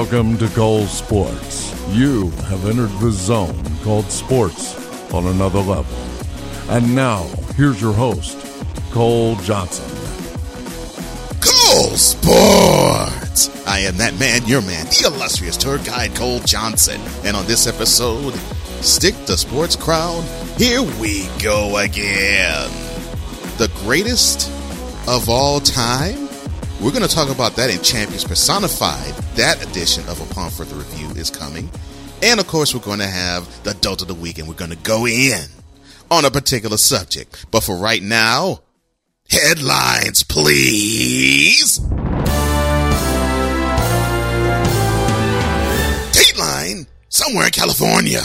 Welcome to Cole Sports. You have entered the zone called sports on another level. And now, here's your host, Cole Johnson. Cole Sports! I am that man, your man, the illustrious tour guide Cole Johnson. And on this episode, Stick the Sports Crown, here we go again. The greatest of all time? We're going to talk about that in Champions Personified. That edition of Upon Further Review is coming. And of course, we're going to have the adult of the week and we're going to go in on a particular subject. But for right now, headlines, please. Dateline, somewhere in California.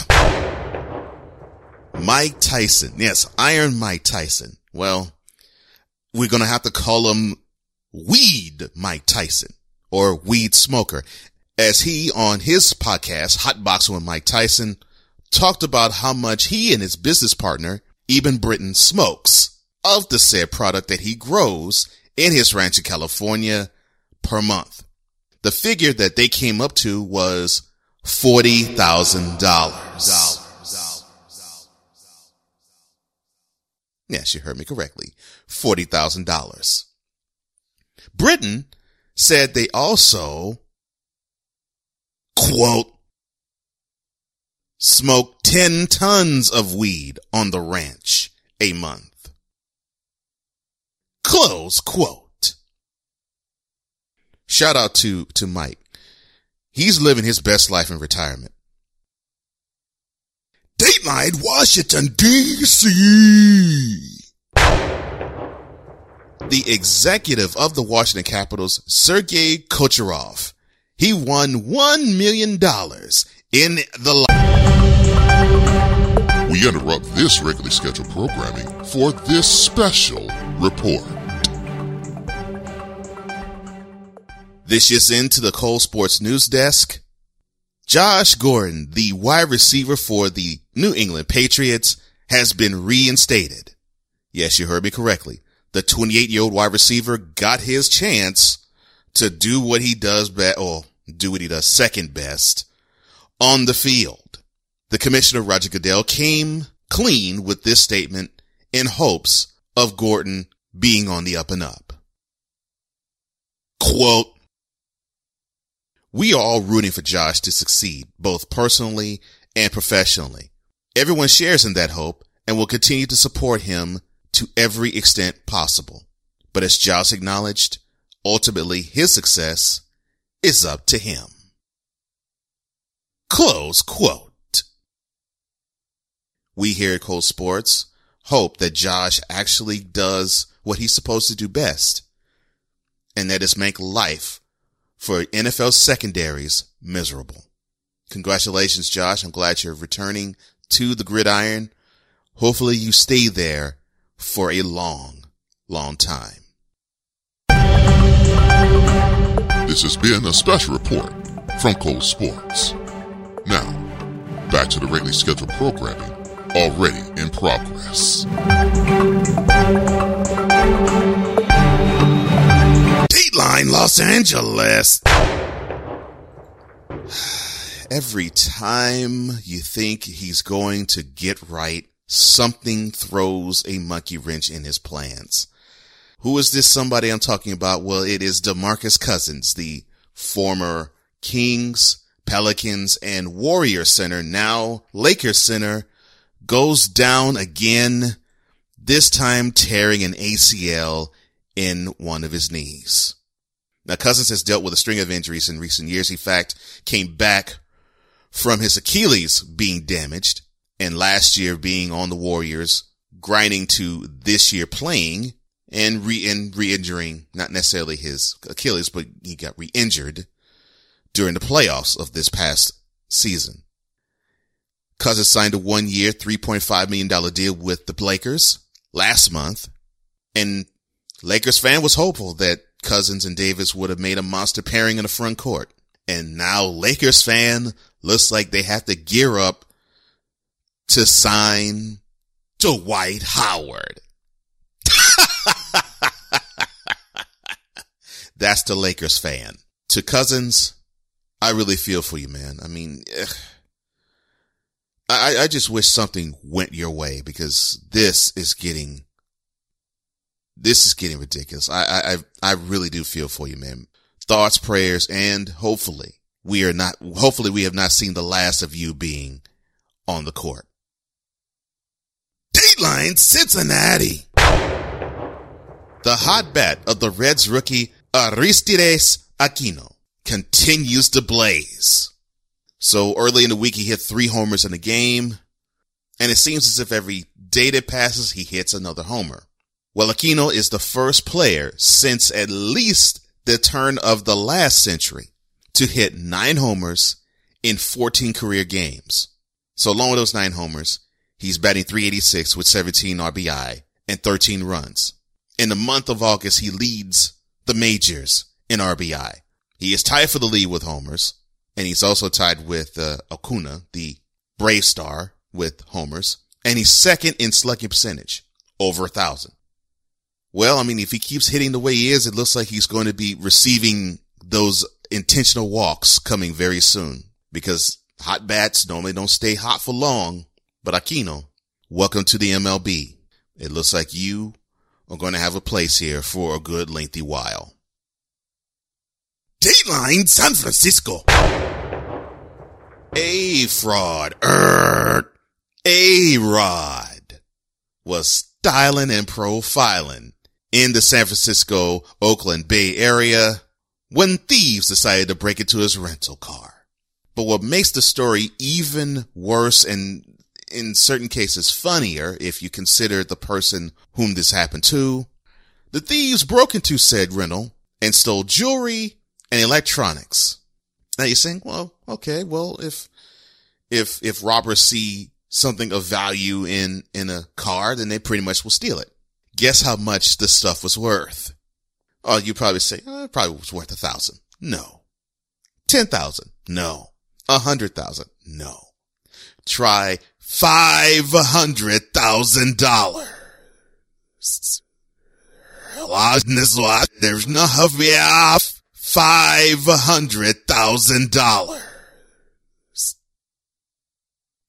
Mike Tyson. Yes, Iron Mike Tyson. Well, we're going to have to call him Weed Mike Tyson or Weed Smoker as he on his podcast, Hot Boxing with Mike Tyson, talked about how much he and his business partner, Eben Britton, smokes of the said product that he grows in his ranch in California per month. The figure that they came up to was $40,000. Yes, you heard me correctly. $40,000. Britton said they also, quote, smoke 10 tons of weed on the ranch a month. Close quote. Shout out to, to Mike. He's living his best life in retirement. Dateline Washington DC. The executive of the Washington Capitals, Sergey Kocharov, he won $1 million in the We interrupt this regularly scheduled programming for this special report. This just into the Cole Sports News Desk. Josh Gordon, the wide receiver for the New England Patriots, has been reinstated. Yes, you heard me correctly. The 28 year old wide receiver got his chance to do what he does best, or do what he does second best on the field. The commissioner, Roger Goodell, came clean with this statement in hopes of Gordon being on the up and up. Quote, we are all rooting for Josh to succeed, both personally and professionally. Everyone shares in that hope and will continue to support him to every extent possible. But as Josh acknowledged, ultimately his success is up to him. Close quote. We here at Cole Sports hope that Josh actually does what he's supposed to do best, and that is make life for NFL secondaries miserable. Congratulations, Josh. I'm glad you're returning to the gridiron. Hopefully you stay there for a long, long time. This has been a special report from Cole Sports. Now, back to the regularly scheduled programming already in progress. Dateline Los Angeles. Every time you think he's going to get right, something throws a monkey wrench in his plans. Who is this somebody I'm talking about? Well, it is DeMarcus Cousins, the former Kings, Pelicans, and Warrior center, now Lakers center, goes down again, this time tearing an ACL in one of his knees. Now, Cousins has dealt with a string of injuries in recent years. In fact, came back from his Achilles being damaged and last year being on the Warriors, grinding to this year playing and re and re-injuring not necessarily his Achilles, but he got re-injured during the playoffs of this past season. Cousins signed a one-year, $3.5 million deal with the Lakers last month, and Lakers fan was hopeful that Cousins and Davis would have made a monster pairing in the front court. And now Lakers fan looks like they have to gear up to sign Dwight Howard. That's the Lakers fan. To Cousins, I really feel for you, man. I mean, eh. ugh. I, I just wish something went your way because this is getting, this is getting ridiculous. I, I, I really do feel for you, man. Thoughts, prayers, and hopefully we are not, hopefully we have not seen the last of you being on the court. Dateline Cincinnati. The hot bat of the Reds rookie Aristides Aquino continues to blaze. So early in the week, he hit three homers in a game. And it seems as if every day that passes, he hits another homer. Well, Aquino is the first player since at least the turn of the last century to hit nine homers in 14 career games. So along with those nine homers, he's batting 386 with 17 RBI and 13 runs. In the month of August, he leads the majors in RBI. He is tied for the lead with homers, and he's also tied with uh, Acuna, the Brave star, with homers, and he's second in slugging percentage, over a thousand. Well, I mean, if he keeps hitting the way he is, it looks like he's going to be receiving those intentional walks coming very soon because hot bats normally don't stay hot for long. But Aquino, welcome to the MLB. It looks like you are going to have a place here for a good lengthy while. Dateline San Francisco. A fraud. Er, A-Rod was styling and profiling in the San Francisco, Oakland Bay area when thieves decided to break into his rental car. But what makes the story even worse and in certain cases funnier if you consider the person whom this happened to, the thieves broke into said rental and stole jewelry and electronics. Now you're saying, well, okay, well, if, if, if robbers see something of value in, in a car, then they pretty much will steal it. Guess how much the stuff was worth? Oh, you probably say, oh, it probably was worth a thousand. No. Ten thousand. No. A hundred thousand. No. Try five hundred thousand dollars. There's no of me off five hundred thousand dollars.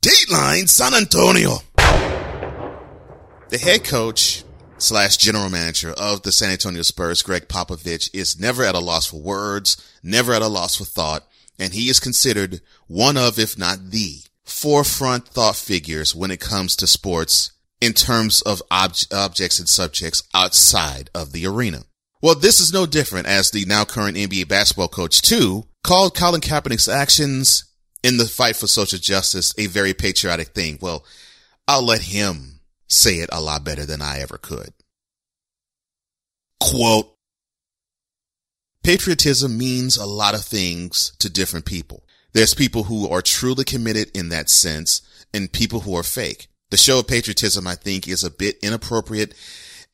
Dateline San Antonio. The head coach slash general manager of the San Antonio Spurs, Gregg Popovich, is never at a loss for words, never at a loss for thought, and he is considered one of, if not the forefront thought figures when it comes to sports in terms of ob- objects and subjects outside of the arena. Well, this is no different as the now current NBA basketball coach too called Colin Kaepernick's actions in the fight for social justice a very patriotic thing. Well, I'll let him say it a lot better than I ever could. Quote, patriotism means a lot of things to different people. There's people who are truly committed in that sense and people who are fake. The show of patriotism, I think, is a bit inappropriate.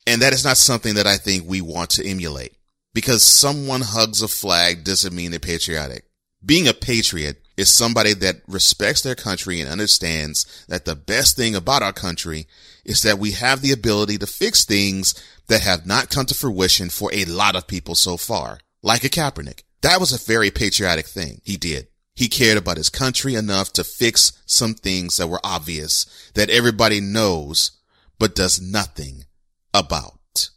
And that is not something that I think we want to emulate because someone hugs a flag doesn't mean they're patriotic. Being a patriot is somebody that respects their country and understands that the best thing about our country is that we have the ability to fix things that have not come to fruition for a lot of people so far, like a Kaepernick. That was a very patriotic thing he did. He cared about his country enough to fix some things that were obvious that everybody knows, but does nothing about.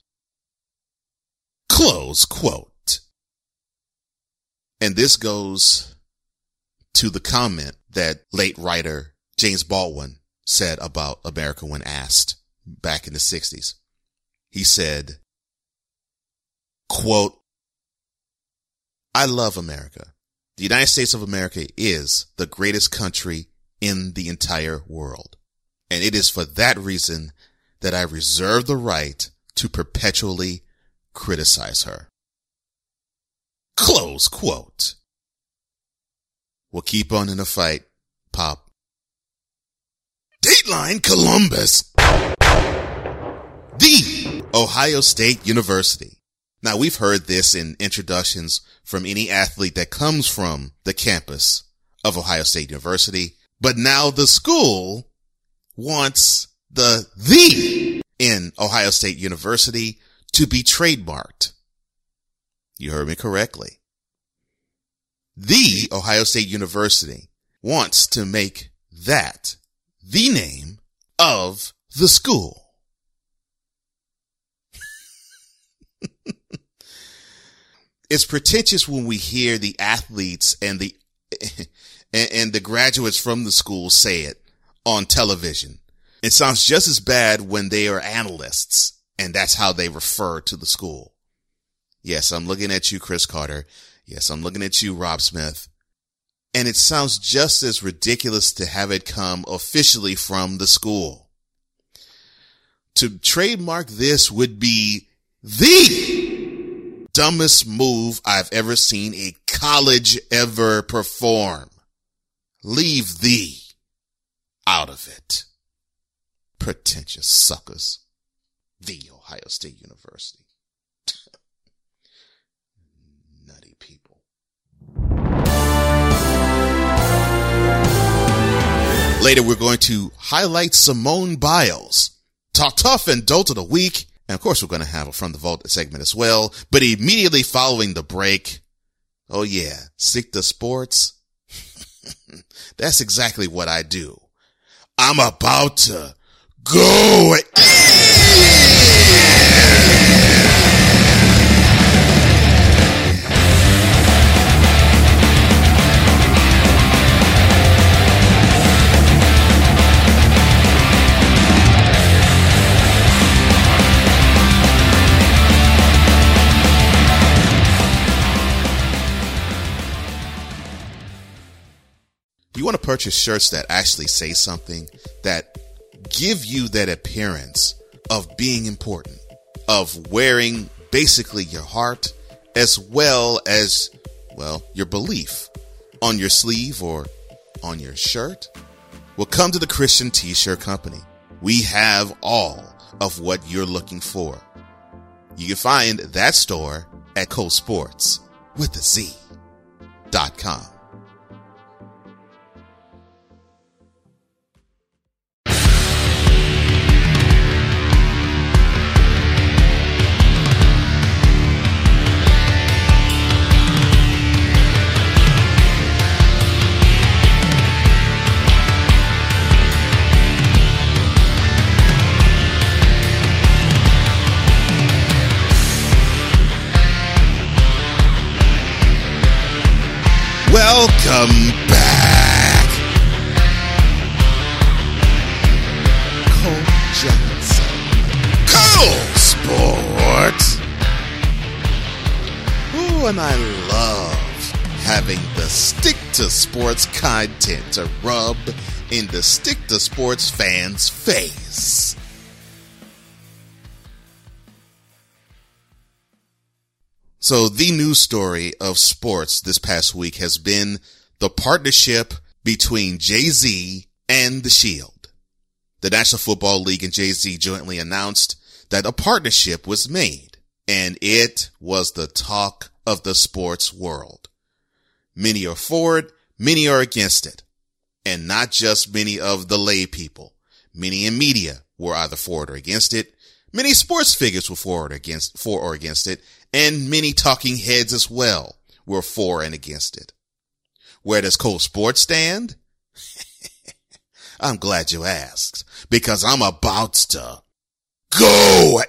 Close quote. And this goes to the comment that late writer James Baldwin said about America when asked back in the 60s. He said, quote, I love America. The United States of America is the greatest country in the entire world. And it is for that reason that I reserve the right to perpetually criticize her. Close quote. We'll keep on in the fight, Pop. Dateline Columbus. The Ohio State University. Now we've heard this in introductions from any athlete that comes from the campus of Ohio State University, but now the school wants the the in Ohio State University to be trademarked. You heard me correctly. the Ohio State University wants to make that the name of the school. It's pretentious when we hear the athletes and the and, and, the graduates from the school say it on television. It sounds just as bad when they are analysts and that's how they refer to the school. Yes, I'm looking at you, Cris Carter. Yes, I'm looking at you, Rob Smith. And it sounds just as ridiculous to have it come officially from the school. To trademark this would be the dumbest move I've ever seen a college ever perform. Leave thee out of it. Pretentious suckers. The Ohio State University. Nutty people. Later, we're going to highlight Simone Biles, talk tough and dolt of the week, and of course, we're going to have a from the vault segment as well. But immediately following the break, oh yeah, stick to sports. That's exactly what I do. I'm about to go. To purchase shirts that actually say something that give you that appearance of being important, of wearing basically your heart as well as, well, your belief on your sleeve or on your shirt. Well, come to the Christian T-shirt company. We have all of what you're looking for. You can find that store at Cole Sports with the Z dot com. Welcome back. Cole Johnson. Cole Sports. Ooh, and I love having the stick to sports content to rub in the stick to sports fans' face. So the news story of sports this past week has been the partnership between Jay-Z and the Shield. The National Football League and Jay-Z jointly announced that a partnership was made and it was the talk of the sports world. Many are for it, many are against it. And not just many of the lay people. Many in media were either for it or against it. Many sports figures were for or against, for or against it and many talking heads as well were for and against it. Where does Cole Sports stand? I'm glad you asked because I'm about to go in.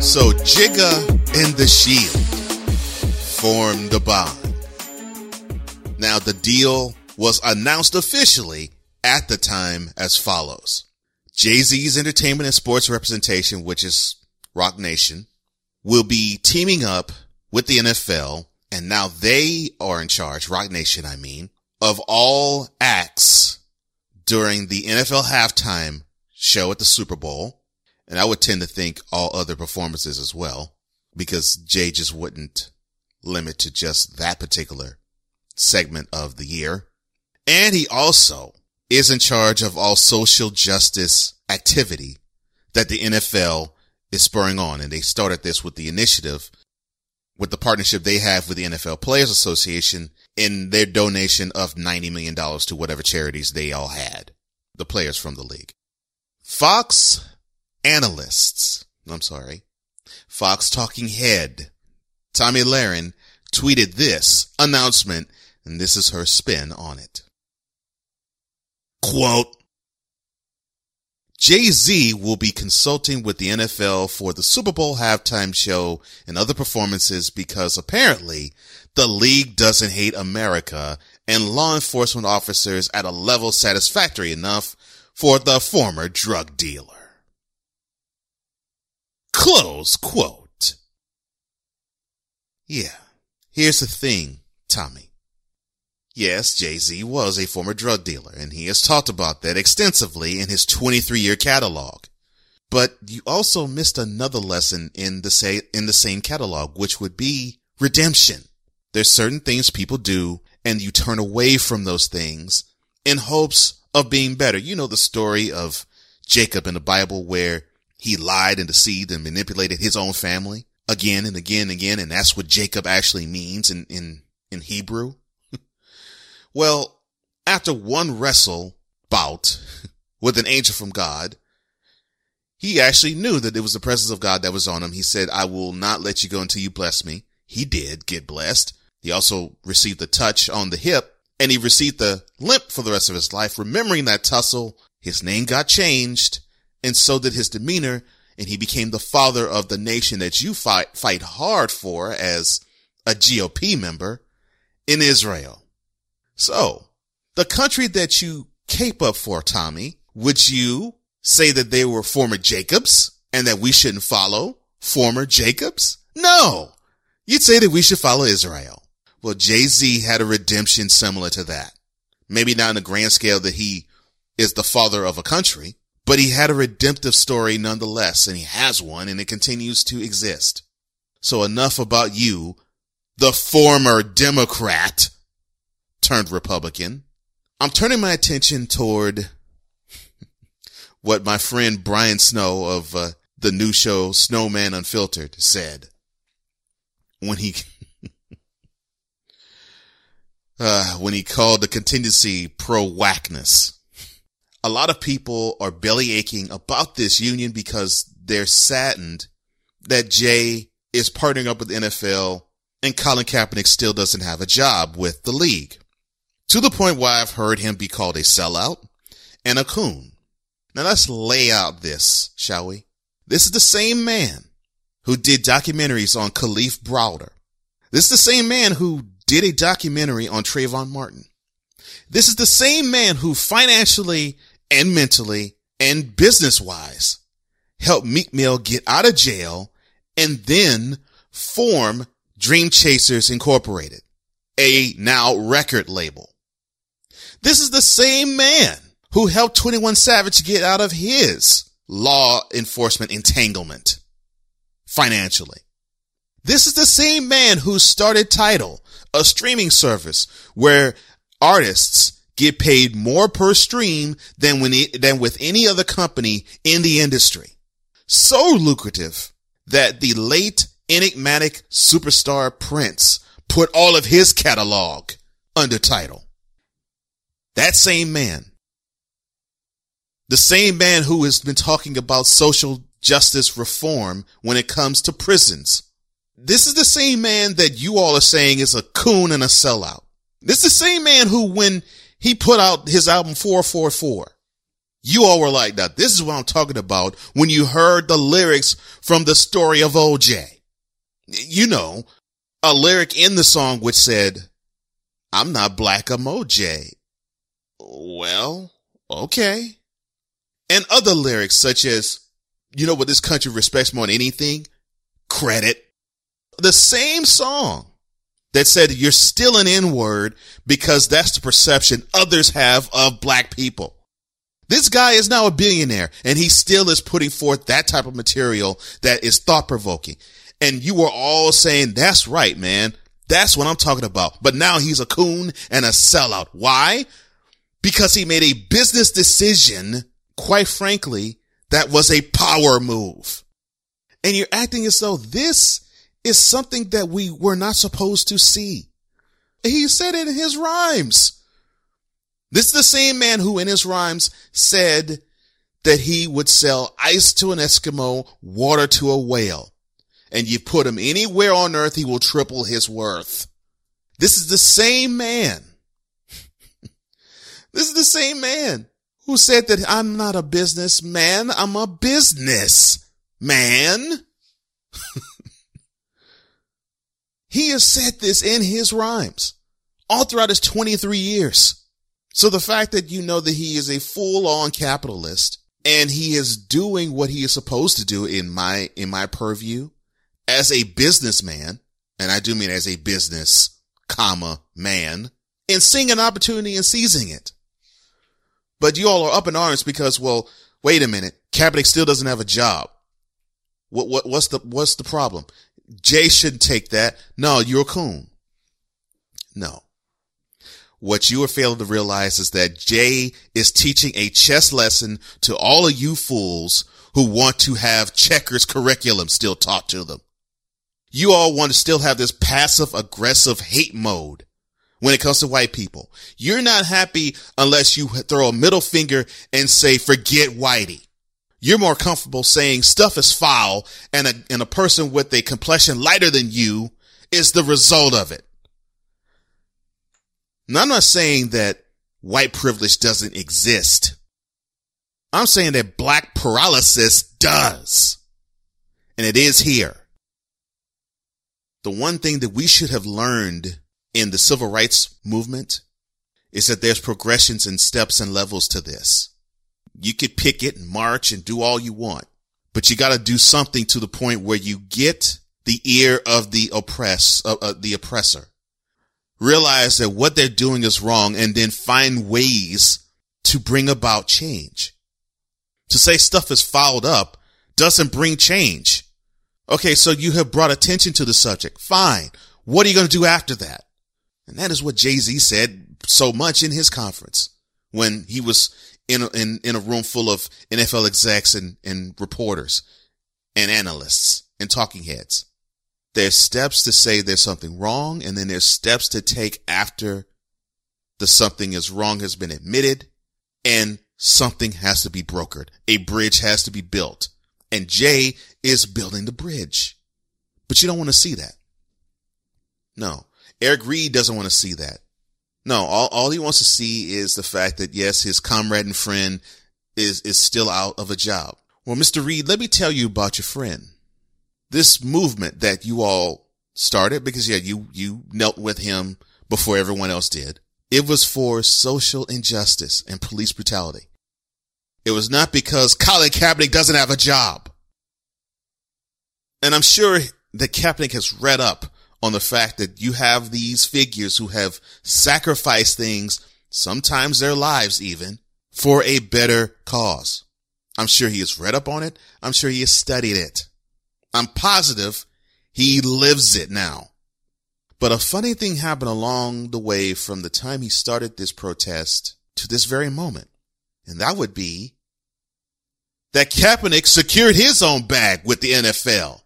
So Jigga and the Shield formed the bond. Now the deal was announced officially at the time as follows. Jay-Z's entertainment and sports representation, which is Roc Nation, will be teaming up with the NFL and now they are in charge, Roc Nation, I mean, of all acts during the NFL halftime show at the Super Bowl. And I would tend to think all other performances as well because Jay just wouldn't limit to just that particular segment of the year. And he also is in charge of all social justice activity that the NFL is spurring on. And they started this with the initiative with the partnership they have with the NFL Players Association in their donation of $90 million to whatever charities they all had, the players from the league. Fox analysts, I'm sorry, Fox talking head, Tomi Lahren tweeted this announcement, and this is her spin on it. Quote, Jay-Z will be consulting with the NFL for the Super Bowl halftime show and other performances because apparently the league doesn't hate America and law enforcement officers at a level satisfactory enough for the former drug dealer. Close quote. Yeah. Here's the thing, Tomi. Yes, Jay-Z was a former drug dealer, and he has talked about that extensively in his 23 year catalog. But you also missed another lesson in the say, in the same catalog, which would be redemption. There's certain things people do and you turn away from those things in hopes of being better. You know the story of Jacob in the Bible where he lied and deceived and manipulated his own family again and again and again. And that's what Jacob actually means in, in, in Hebrew. Well, after one wrestle bout with an angel from God, he actually knew that it was the presence of God that was on him. He said, I will not let you go until you bless me. He did get blessed. He also received a touch on the hip and he received the limp for the rest of his life. Remembering that tussle, his name got changed and so did his demeanor. And he became the father of the nation that you fight, fight hard for as a GOP member in Israel. So, the country that you cape up for, Tomi, would you say that they were former Jacobs and that we shouldn't follow former Jacobs? No. You'd say that we should follow Israel. Well, Jay-Z had a redemption similar to that. Maybe not in the grand scale that he is the father of a country, but he had a redemptive story nonetheless, and he has one, and it continues to exist. So enough about you, the former Democrat turned Republican. I'm turning my attention toward what my friend Brian Snow of uh, the new show Snowman Unfiltered said when he uh, when he called the contingency pro whackness. A lot of people are belly aching about this union because they're saddened that Jay is partnering up with the NFL and Colin Kaepernick still doesn't have a job with the league to the point where I've heard him be called a sellout and a coon. Now let's lay out this, shall we? This is the same man who did documentaries on Kalief Browder. This is the same man who did a documentary on Trayvon Martin. This is the same man who financially and mentally and business wise helped Meek Mill get out of jail and then form Dream Chasers Incorporated, a now record label. This is the same man who helped 21 Savage get out of his law enforcement entanglement financially. This is the same man who started Tidal, a streaming service where artists get paid more per stream than when it, than with any other company in the industry. So lucrative that the late enigmatic superstar Prince put all of his catalog under Tidal. That same man, the same man who has been talking about social justice reform when it comes to prisons. This is the same man that you all are saying is a coon and a sellout. This is the same man who, when he put out his album 444, you all were like, now this is what I'm talking about when you heard the lyrics from the story of OJ. You know, a lyric in the song which said, I'm not black, I'm OJ. Well, okay. And other lyrics such as, you know what this country respects more than anything? Credit. The same song that said you're still an N word because that's the perception others have of black people. This guy is now a billionaire and he still is putting forth that type of material that is thought provoking. And you were all saying, that's right, man. That's what I'm talking about. But now he's a coon and a sellout. Why? because he made a business decision, quite frankly, that was a power move. And you're acting as though this is something that we were not supposed to see. He said it in his rhymes. This is the same man who in his rhymes said that he would sell ice to an Eskimo, water to a whale. And you put him anywhere on earth, he will triple his worth. This is the same man. this is the same man who said that I'm not a businessman. I'm a business man. he has said this in his rhymes all throughout his 23 years. So the fact that you know that he is a full on capitalist and he is doing what he is supposed to do in my, in my purview as a businessman, and I do mean as a business, comma, man, and seeing an opportunity and seizing it. But you all are up in arms because, well, wait a minute, Kaepernick still doesn't have a job. What, what, what's the, what's the problem? Jay shouldn't take that. No, you're a coon. No. What you are failing to realize is that Jay is teaching a chess lesson to all of you fools who want to have checkers curriculum still taught to them. You all want to still have this passive aggressive hate mode when it comes to white people. You're not happy unless you throw a middle finger and say, forget whitey. You're more comfortable saying stuff is foul and a, and a person with a complexion lighter than you is the result of it. Now, I'm not saying that white privilege doesn't exist. I'm saying that black paralysis does. And it is here. The one thing that we should have learned in the civil rights movement is that there's progressions and steps and levels to this. You could pick it and march and do all you want, but you got to do something to the point where you get the ear of the oppress, uh, uh, the oppressor realize that what they're doing is wrong and then find ways to bring about change. To say stuff is fouled up doesn't bring change. Okay, so you have brought attention to the subject. Fine. What are you going to do after that? And that is what Jay-Z said so much in his conference when he was in a, in, in a room full of NFL execs and, and reporters and analysts and talking heads. There's steps to say there's something wrong, and then there's steps to take after the something is wrong has been admitted and something has to be brokered. A bridge has to be built. And Jay is building the bridge. But you don't want to see that. No. Eric Reid doesn't want to see that. No, all, all he wants to see is the fact that yes, his comrade and friend is, is still out of a job. Well, Mr. Reid, let me tell you about your friend this movement that you all started because yeah, you, you knelt with him before everyone else did. It was for social injustice and police brutality. It was not because Colin Kaepernick doesn't have a job. And I'm sure that Kaepernick has read up on the fact that you have these figures who have sacrificed things, sometimes their lives even, for a better cause. I'm sure he has read up on it. I'm sure he has studied it. I'm positive he lives it now. But a funny thing happened along the way from the time he started this protest to this very moment. And that would be that Kaepernick secured his own bag with the NFL.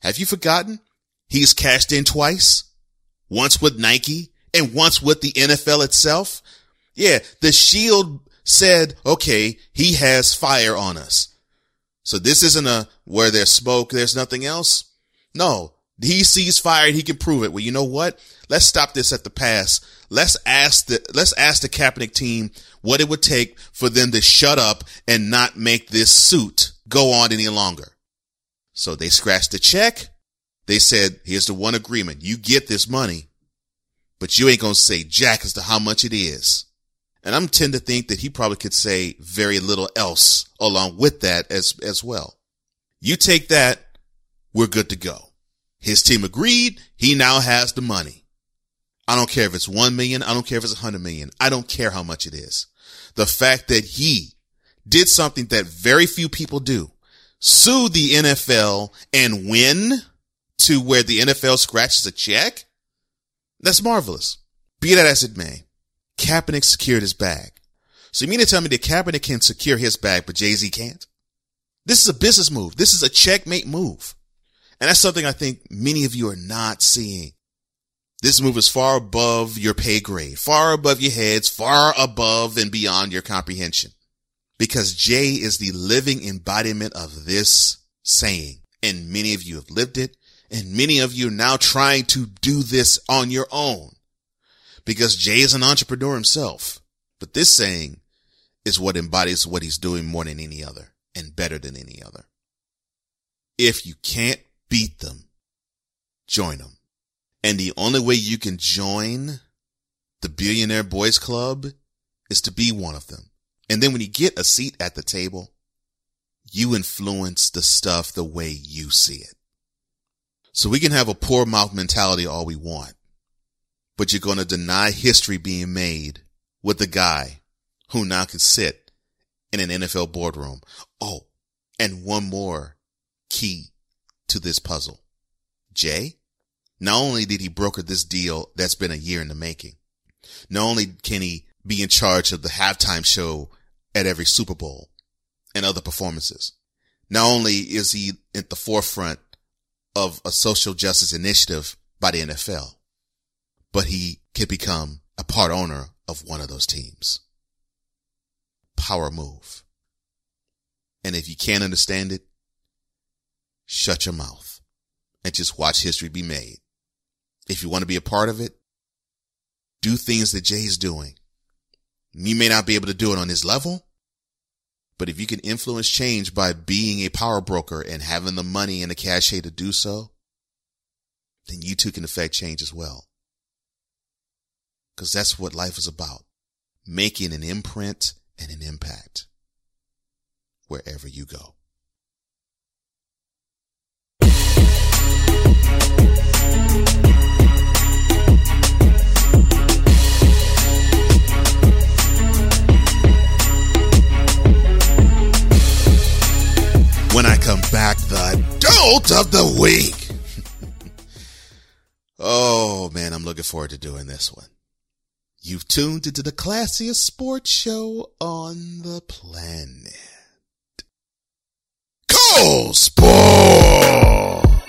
Have you forgotten? He's cashed in twice. Once with Nike and once with the NFL itself. Yeah, the shield said, okay, he has fire on us. So this isn't a where there's smoke, there's nothing else. No, he sees fire and he can prove it. Well, you know what? Let's stop this at the pass. Let's ask the, let's ask the Kaepernick team what it would take for them to shut up and not make this suit go on any longer. So they scratched the check. They said, here's the one agreement. You get this money, but you ain't going to say jack as to how much it is. And I'm tend to think that he probably could say very little else along with that as, as well. You take that, we're good to go. His team agreed. He now has the money. I don't care if it's one million. I don't care if it's a hundred million. I don't care how much it is. The fact that he did something that very few people do, sue the NFL and win to where the NFL scratches a check. That's marvelous. Be that as it may. Kaepernick secured his bag. So you mean to tell me that Kaepernick can secure his bag, but Jay-Z can't? This is a business move. This is a checkmate move. And that's something I think many of you are not seeing. This move is far above your pay grade, far above your heads, far above and beyond your comprehension. Because Jay is the living embodiment of this saying. And many of you have lived it. And many of you now trying to do this on your own. Because Jay is an entrepreneur himself. But this saying is what embodies what he's doing more than any other and better than any other. If you can't beat them, join them. And the only way you can join the Billionaire Boys Club is to be one of them. And then when you get a seat at the table, you influence the stuff the way you see it. So we can have a poor mouth mentality all we want, but you're going to deny history being made with the guy who now can sit in an NFL boardroom. Oh, and one more key to this puzzle. Jay not only did he broker this deal that's been a year in the making, not only can he be in charge of the halftime show at every Super Bowl and other performances, not only is he at the forefront of a social justice initiative by the NFL, but he can become a part owner of one of those teams. Power move. And if you can't understand it, shut your mouth and just watch history be made. If you want to be a part of it, do things that Jay's doing. You may not be able to do it on his level, but if you can influence change by being a power broker and having the money and the cachet to do so, then you too can affect change as well. Cause that's what life is about. Making an imprint and an impact wherever you go. When I come back, the dolt of the week. oh man, I'm looking forward to doing this one. You've tuned into the classiest sports show on the planet. Cole Sport!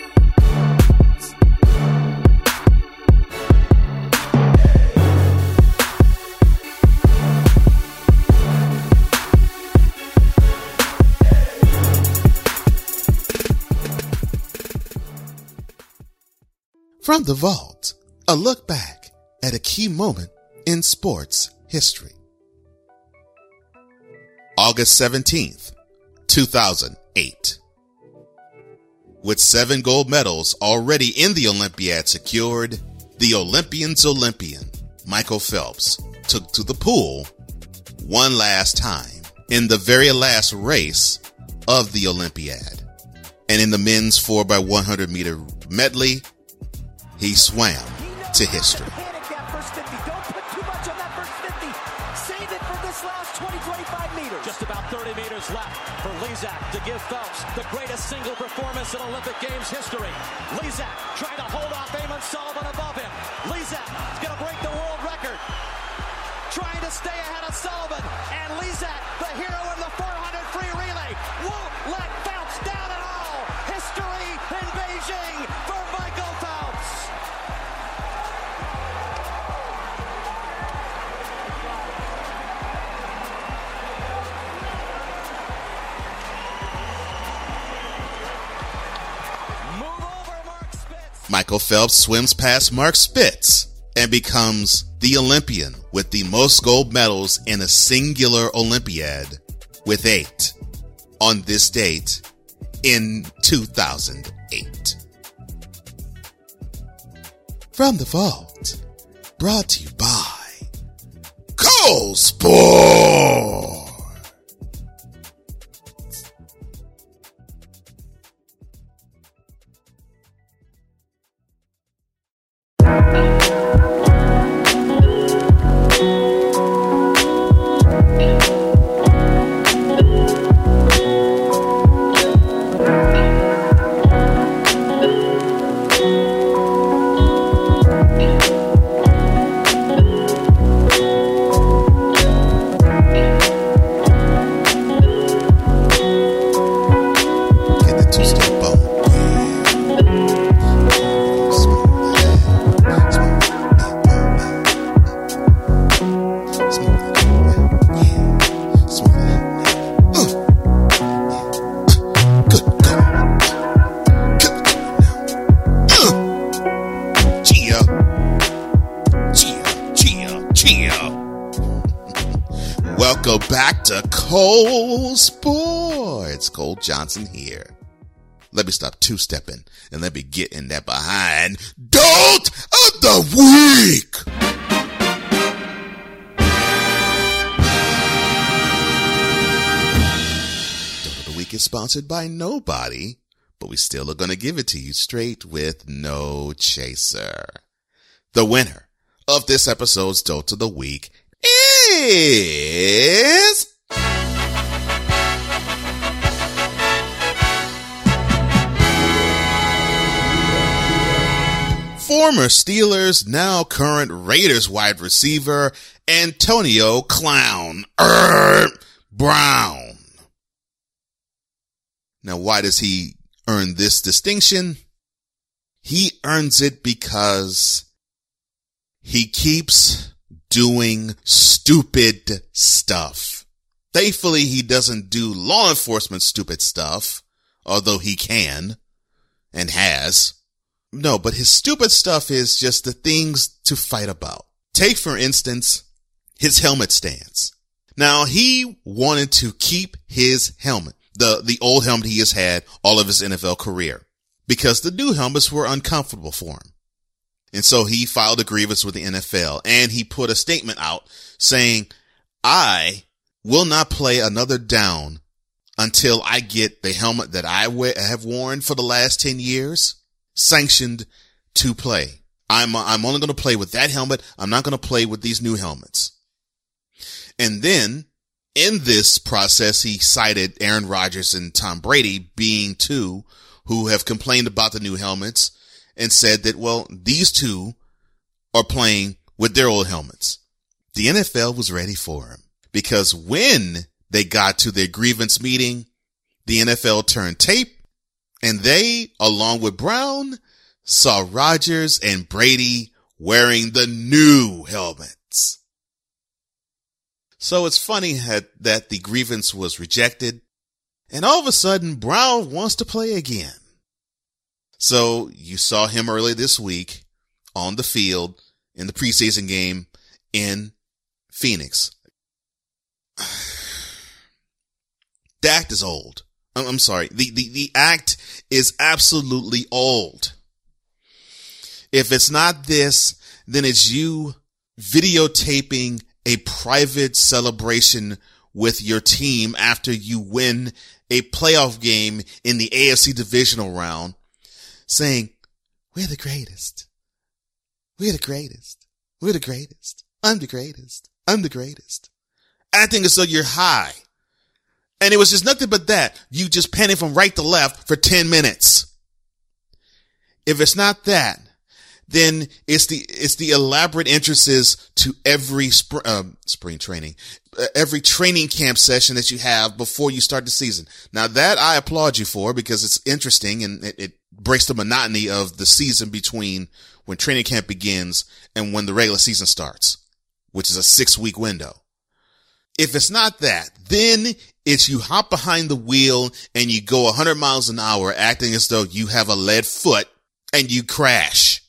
From the vault, a look back at a key moment in sports history. August 17th, 2008. With seven gold medals already in the Olympiad secured, the Olympian's Olympian, Michael Phelps, took to the pool one last time in the very last race of the Olympiad. And in the men's 4x100 meter medley, he swam to history. Just about 30 meters left for Lezak to give Phelps the greatest single performance in Olympic Games history. Lezak trying to hold off Eamon Sullivan above him. Lezak is going to break the world record. Trying to stay ahead of Sullivan. And Lezak, the hero Michael Phelps swims past Mark Spitz and becomes the Olympian with the most gold medals in a singular Olympiad with eight on this date in 2008. From the vault, brought to you by Cole Sport. Johnson here. Let me stop two stepping and let me get in that behind Dolt of the Week. Dolt of the Week is sponsored by nobody, but we still are going to give it to you straight with no chaser. The winner of this episode's Dolt of the Week is former Steelers, now current Raiders wide receiver, Antonio Clown er, Brown. Now, why does he earn this distinction? He earns it because he keeps doing stupid stuff. Thankfully, he doesn't do law enforcement stupid stuff, although he can and has. No, but his stupid stuff is just the things to fight about. Take, for instance, his helmet stance. Now, he wanted to keep his helmet, the, the old helmet he has had all of his NFL career, because the new helmets were uncomfortable for him. And so he filed a grievance with the NFL and he put a statement out saying, I will not play another down until I get the helmet that I have worn for the last 10 years sanctioned to play. I'm, I'm only going to play with that helmet. I'm not going to play with these new helmets. And then in this process, he cited Aaron Rodgers and Tom Brady being two who have complained about the new helmets and said that, well, these two are playing with their old helmets. The NFL was ready for him because when they got to their grievance meeting, the NFL turned tape and they, along with Brown, saw Rodgers and Brady wearing the new helmets. So it's funny that the grievance was rejected and all of a sudden Brown wants to play again. So you saw him early this week on the field in the preseason game in Phoenix. The act is old. I'm sorry. The, the, the act is absolutely old. If it's not this, then it's you videotaping a private celebration with your team after you win a playoff game in the AFC divisional round saying, we're the greatest. We're the greatest. We're the greatest. I'm the greatest. I'm the greatest. Acting as though you're high. And it was just nothing but that. You just panning from right to left for 10 minutes. If it's not that, then it's the, it's the elaborate entrances to every spring, uh, spring training, uh, every training camp session that you have before you start the season. Now that I applaud you for because it's interesting and it, it breaks the monotony of the season between when training camp begins and when the regular season starts, which is a six week window. If it's not that, then it's you hop behind the wheel and you go 100 miles an hour acting as though you have a lead foot and you crash.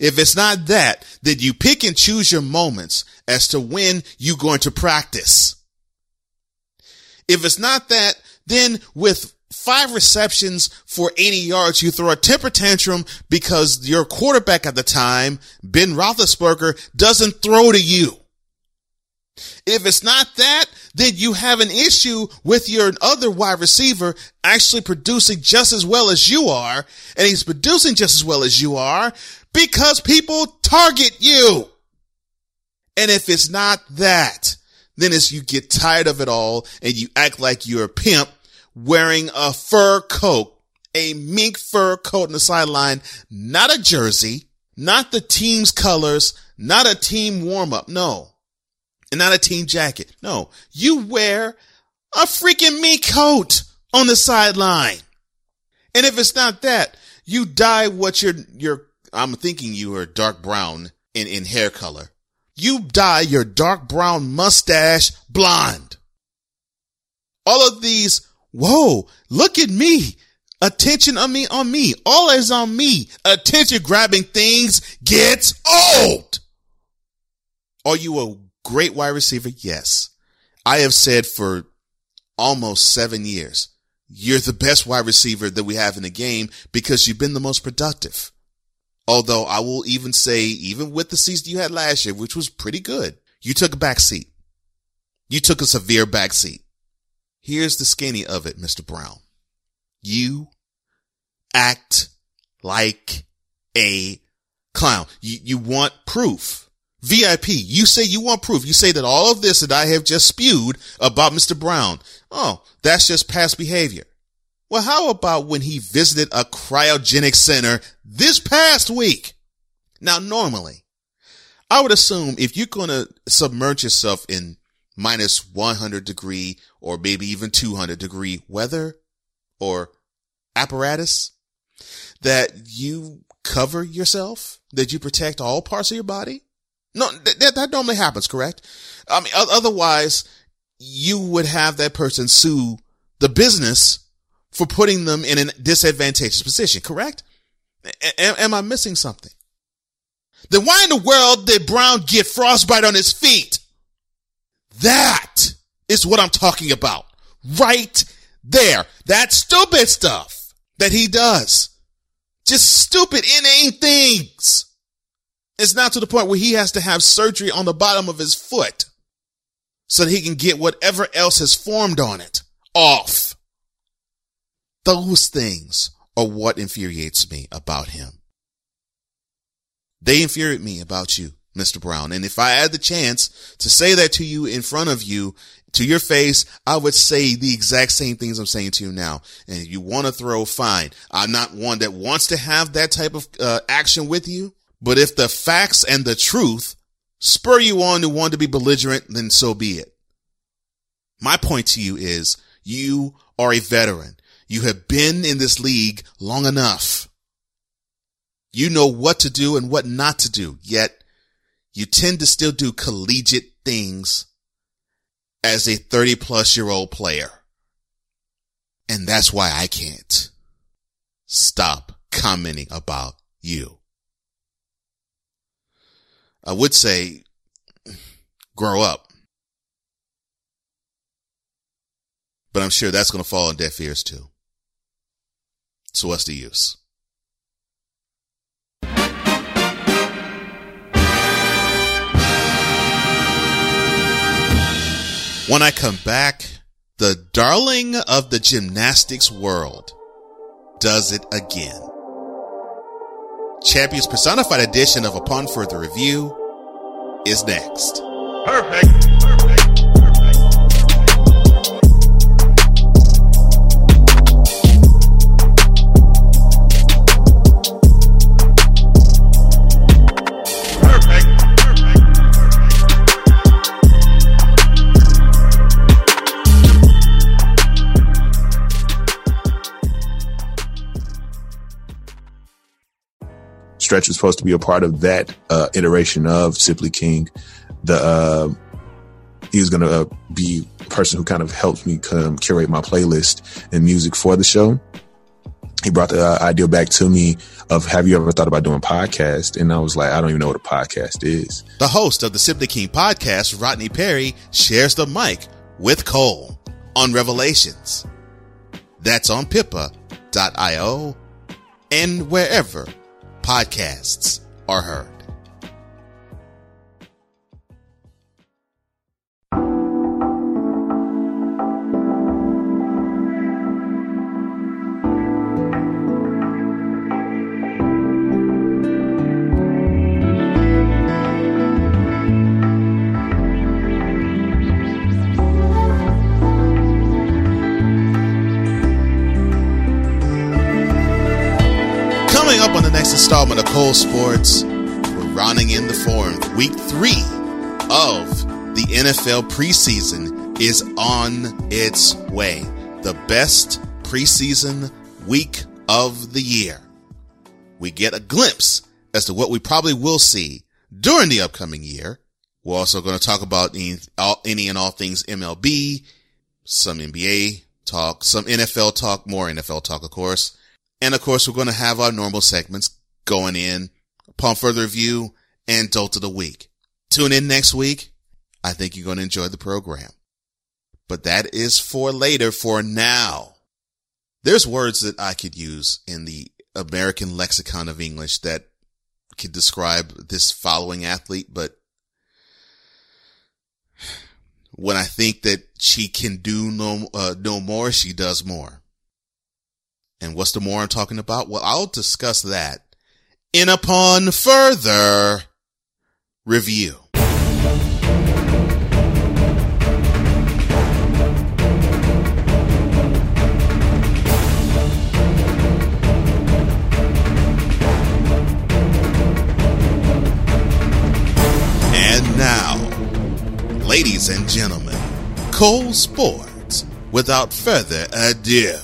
If it's not that, then you pick and choose your moments as to when you're going to practice. If it's not that, then with five receptions for 80 yards, you throw a temper tantrum because your quarterback at the time, Ben Roethlisberger, doesn't throw to you. If it's not that, then you have an issue with your other wide receiver actually producing just as well as you are. And he's producing just as well as you are because people target you. And if it's not that, then it's you get tired of it all and you act like you're a pimp wearing a fur coat, a mink fur coat on the sideline, not a jersey, not the team's colors, not a team warm up. No. And not a team jacket. No. You wear a freaking me coat on the sideline. And if it's not that, you dye what your, your, I'm thinking you are dark brown in, in hair color. You dye your dark brown mustache blonde. All of these Whoa, look at me. Attention on me, on me. All is on me. Attention grabbing things gets old. Are you a great wide receiver? Yes. I have said for almost seven years, you're the best wide receiver that we have in the game because you've been the most productive. Although I will even say, even with the season you had last year, which was pretty good, you took a back seat. You took a severe back seat. Here's the skinny of it, Mr. Brown. You act like a clown. You, you want proof. VIP, you say you want proof. You say that all of this that I have just spewed about Mr. Brown, oh, that's just past behavior. Well, how about when he visited a cryogenic center this past week? Now, normally, I would assume if you're going to submerge yourself in minus 100 degree or maybe even 200 degree weather or apparatus, that you cover yourself, that you protect all parts of your body. No, that, that normally happens, correct? I mean, otherwise you would have that person sue the business for putting them in a disadvantageous position, correct? A- am I missing something? Then why in the world did Brown get frostbite on his feet? That is what I'm talking about. Right there. That stupid stuff that he does. Just stupid, inane things. It's not to the point where he has to have surgery on the bottom of his foot so that he can get whatever else has formed on it off. Those things are what infuriates me about him. They infuriate me about you, Mr. Brown. And if I had the chance to say that to you in front of you, to your face, I would say the exact same things I'm saying to you now. And if you want to throw, fine. I'm not one that wants to have that type of uh, action with you. But if the facts and the truth spur you on to want to be belligerent, then so be it. My point to you is you are a veteran. You have been in this league long enough. You know what to do and what not to do, yet you tend to still do collegiate things as a 30 plus year old player. And that's why I can't stop commenting about you. I would say grow up. But I'm sure that's going to fall on deaf ears too. So what's the use? When I come back, the darling of the gymnastics world does it again. Champions Personified edition of Upon Further Review is next. Perfect. Stretch was supposed to be a part of that uh, iteration of Simply King. The uh, he was going to uh, be a person who kind of helped me curate my playlist and music for the show. He brought the uh, idea back to me of Have you ever thought about doing podcast? And I was like, I don't even know what a podcast is. The host of the Simply King podcast, Rodney Perry, shares the mic with Cole on Revelations. That's on pippa.io and wherever podcasts are heard. Installment of Cole Sports. We're rounding in the form. Week three of the NFL preseason is on its way. The best preseason week of the year. We get a glimpse as to what we probably will see during the upcoming year. We're also going to talk about any, all, any and all things MLB, some NBA talk, some NFL talk, more NFL talk, of course. And of course, we're going to have our normal segments going in upon further review and dolt of the week. Tune in next week. I think you're going to enjoy the program. but that is for later for now. There's words that I could use in the American lexicon of English that could describe this following athlete, but when I think that she can do no, uh, no more, she does more. And what's the more I'm talking about? Well, I'll discuss that in upon further review. And now, ladies and gentlemen, Cole Sports, without further ado,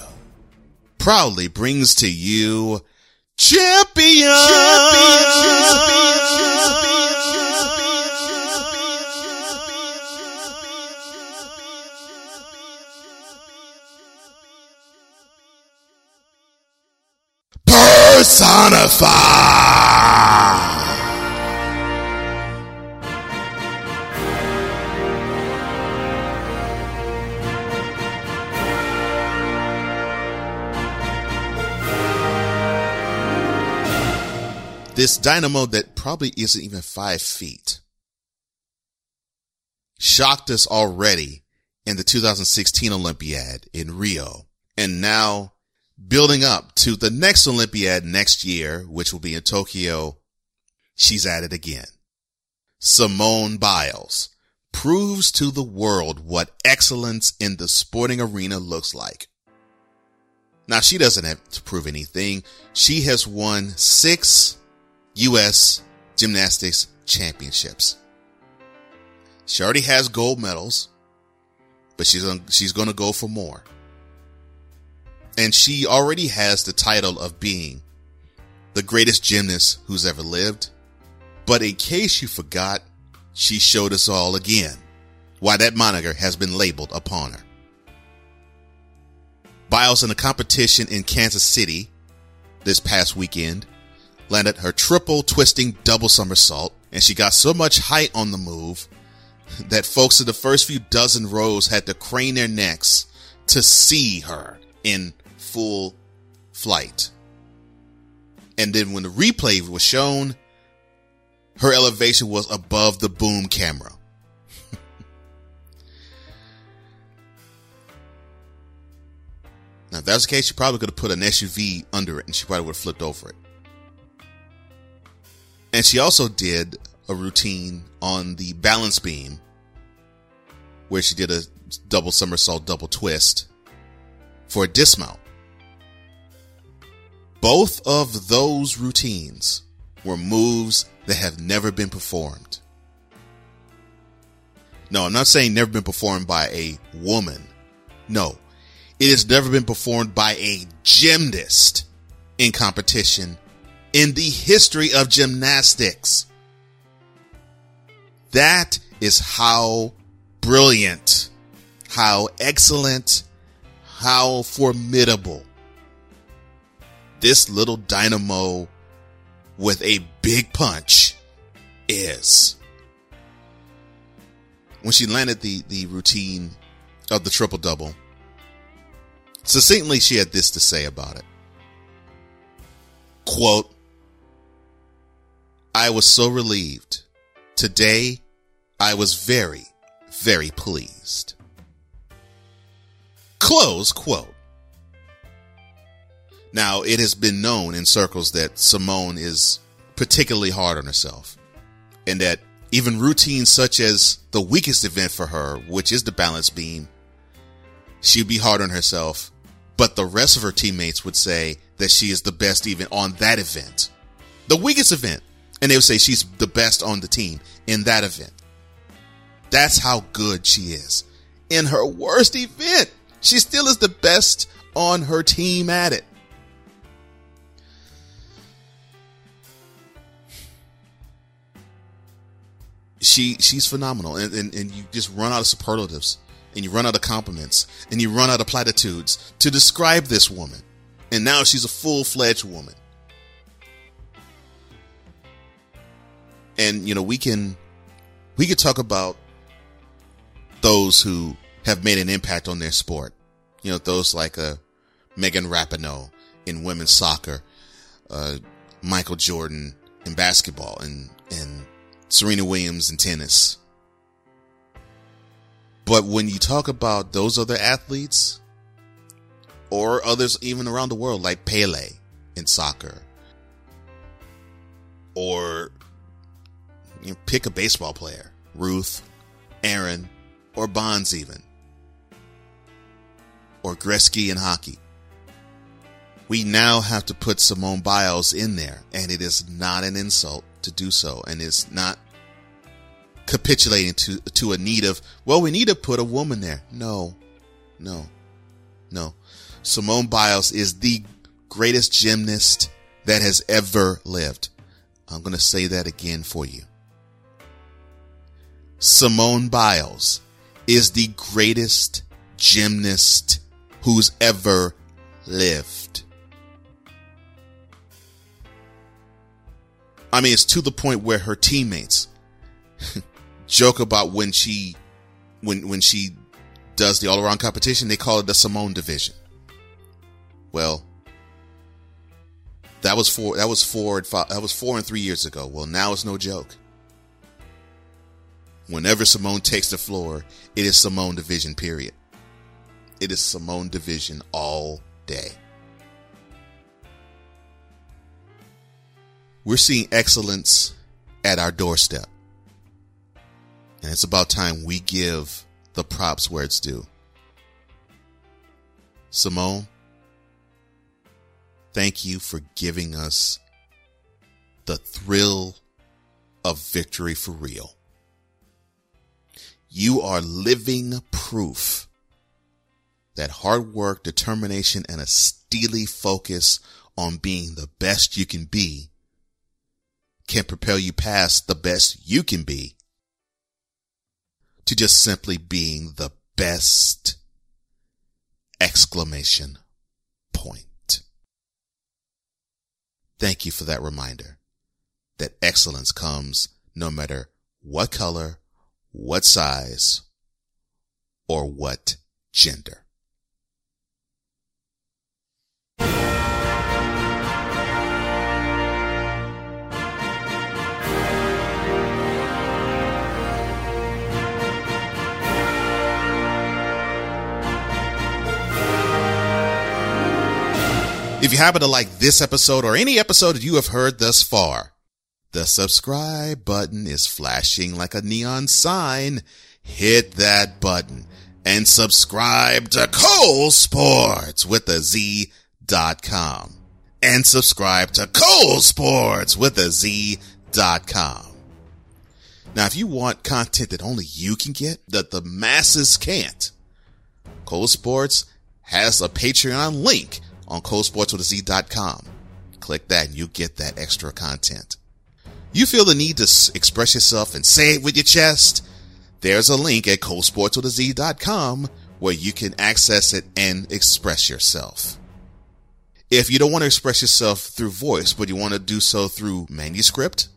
proudly brings to you Champion! Personify! This dynamo that probably isn't even five feet shocked us already in the 2016 Olympiad in Rio and now building up to the next Olympiad next year, which will be in Tokyo. She's at it again. Simone Biles proves to the world what excellence in the sporting arena looks like. Now she doesn't have to prove anything. She has won six U.S. gymnastics championships. She already has gold medals, but she's on, she's going to go for more. And she already has the title of being the greatest gymnast who's ever lived. But in case you forgot, she showed us all again why that moniker has been labeled upon her. Biles in a competition in Kansas City this past weekend landed her triple twisting double somersault, and she got so much height on the move that folks in the first few dozen rows had to crane their necks to see her in full flight. And then when the replay was shown, her elevation was above the boom camera. now, if that was the case, she probably could have put an SUV under it and she probably would have flipped over it. And she also did a routine on the balance beam where she did a double somersault, double twist for a dismount. Both of those routines were moves that have never been performed. No, I'm not saying never been performed by a woman. No, it has never been performed by a gymnast in competition in the history of gymnastics. That is how brilliant, how excellent, how formidable this little dynamo with a big punch is. When she landed the, the routine of the triple double, succinctly, she had this to say about it. Quote, I was so relieved. Today, I was very, very pleased. Close quote. Now, it has been known in circles that Simone is particularly hard on herself and that even routines such as the weakest event for her, which is the balance beam, she'd be hard on herself, but the rest of her teammates would say that she is the best even on that event. The weakest event. And they would say she's the best on the team in that event. That's how good she is. In her worst event, she still is the best on her team at it. She she's phenomenal, and, and and you just run out of superlatives, and you run out of compliments, and you run out of platitudes to describe this woman. And now she's a full fledged woman. And you know we can we could talk about those who have made an impact on their sport. You know, those like uh, Megan Rapinoe in women's soccer, uh, Michael Jordan in basketball, and and Serena Williams in tennis. But when you talk about those other athletes, or others even around the world, like Pele in soccer, or you know, pick a baseball player, Ruth, Aaron, or Bonds even, or Gretzky in hockey. We now have to put Simone Biles in there, and it is not an insult to do so, and it's not capitulating to to a need of well, we need to put a woman there. No, no, no. Simone Biles is the greatest gymnast that has ever lived. I'm going to say that again for you. Simone Biles is the greatest gymnast who's ever lived. I mean, it's to the point where her teammates joke about when she, when, when she does the all around competition, they call it the Simone division. Well, that was four, that was four, and five, that was four and three years ago. Well, now it's no joke. Whenever Simone takes the floor, it is Simone division, period. It is Simone division all day. We're seeing excellence at our doorstep. And it's about time we give the props where it's due. Simone, thank you for giving us the thrill of victory for real. You are living proof that hard work, determination, and a steely focus on being the best you can be can propel you past the best you can be to just simply being the best exclamation point. Thank you for that reminder that excellence comes no matter what color, what size, or what gender. If you happen to like this episode or any episode you have heard thus far, the subscribe button is flashing like a neon sign. Hit that button and subscribe to Cole Sports with a Z dot com and subscribe to Cole Sports with a Z dot com. Now, if you want content that only you can get, that the masses can't, Cole Sports has a Patreon link on colesportswithaz.com. Click that and you get that extra content. You feel the need to express yourself and say it with your chest? There's a link at colesportswithaz.com where you can access it and express yourself. If you don't want to express yourself through voice, but you want to do so through manuscript,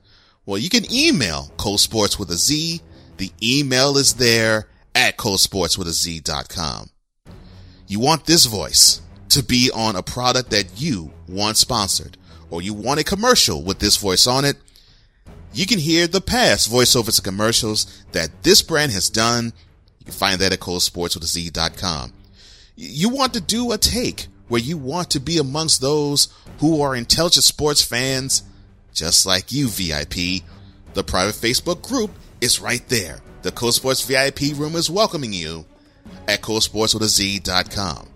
well, you can email Cole Sports with a Z. The email is there at colesportswithaz.com. You want this voice to be on a product that you want sponsored or you want a commercial with this voice on it, you can hear the past voiceovers and commercials that this brand has done. You can find that at colesportswithaz.com. You want to do a take where you want to be amongst those who are intelligent sports fans, just like you, VIP. The private Facebook group is right there. The Cole Sports VIP room is welcoming you at colesportswithaz.com.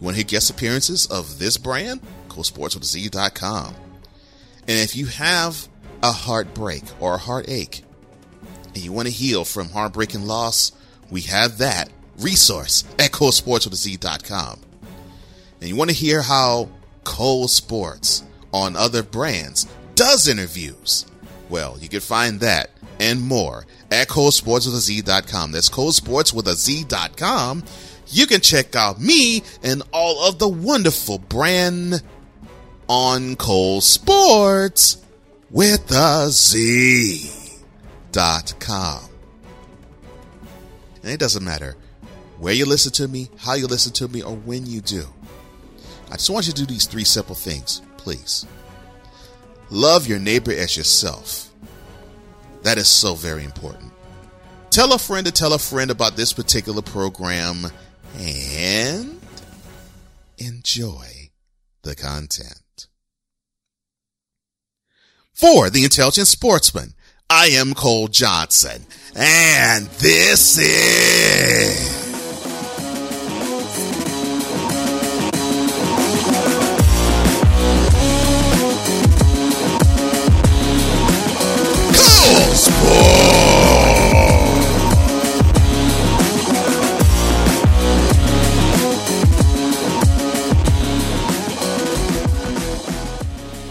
You want to hear guest appearances of this brand? ColeSportsWithZ.com. And if you have a heartbreak or a heartache and you want to heal from heartbreaking loss, we have that resource at ColeSportsWithZ.com. And you want to hear how Cole Sports on other brands does interviews? Well, you can find that and more at ColeSportsWithZ.com. That's ColeSportsWithZ.com you can check out me and all of the wonderful brand on Cole Sports with a Z dot com. And it doesn't matter where you listen to me, how you listen to me, or when you do. I just want you to do these three simple things, please. Love your neighbor as yourself. That is so very important. Tell a friend to tell a friend about this particular program and enjoy the content. For the Intelligent Sportsman, I am Cole Johnson, and this is. Cole Sports!